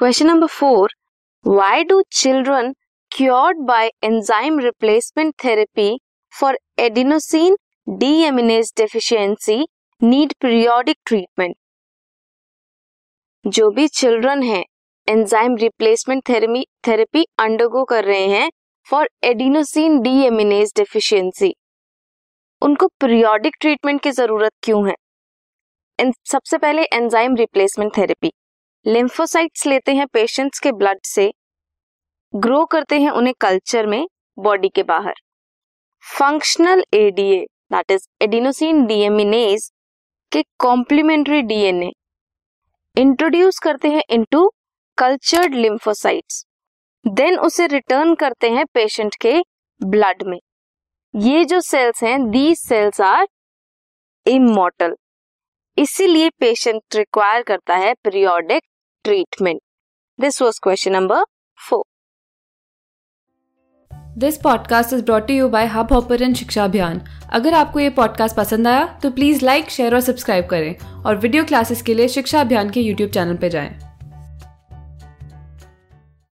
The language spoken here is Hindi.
Question number four why do children cured by enzyme replacement therapy for adenosine deaminase deficiency need periodic treatment जो भी चिल्ड्रन हैं enzyme replacement therapy therapy undergo कर रहे हैं फॉर एडिनोसिन डीएमिनेज डेफिशिएंसी उनको पीरियोडिक ट्रीटमेंट की ज़रूरत क्यों है? सबसे पहले एंजाइम रिप्लेसमेंट थेरेपी लिम्फोसाइट्स लेते हैं पेशेंट्स के ब्लड से ग्रो करते हैं उन्हें कल्चर में बॉडी के बाहर। Functional ADA that is adenosine deaminase के कॉम्प्लीमेंट्री डीएनए इंट्रोड्यूस करते हैं इनटू कल्चर्ड लिम्फोसाइट्स देन उसे रिटर्न करते हैं पेशेंट के ब्लड में। ये जो सेल्स हैं दीज सेल्स आर इमोटल इसीलिए पेशेंट रिक्वायर करता है periodic treatment this was question number four this podcast is brought you by Hubhopper Shiksha Abhiyan अगर आपको ये पॉडकास्ट पसंद आया तो प्लीज़ लाइक शेयर और सब्सक्राइब करें और वीडियो क्लासेस के लिए शिक्षा अभियान के यूट्यूब चैनल पर जाएँ।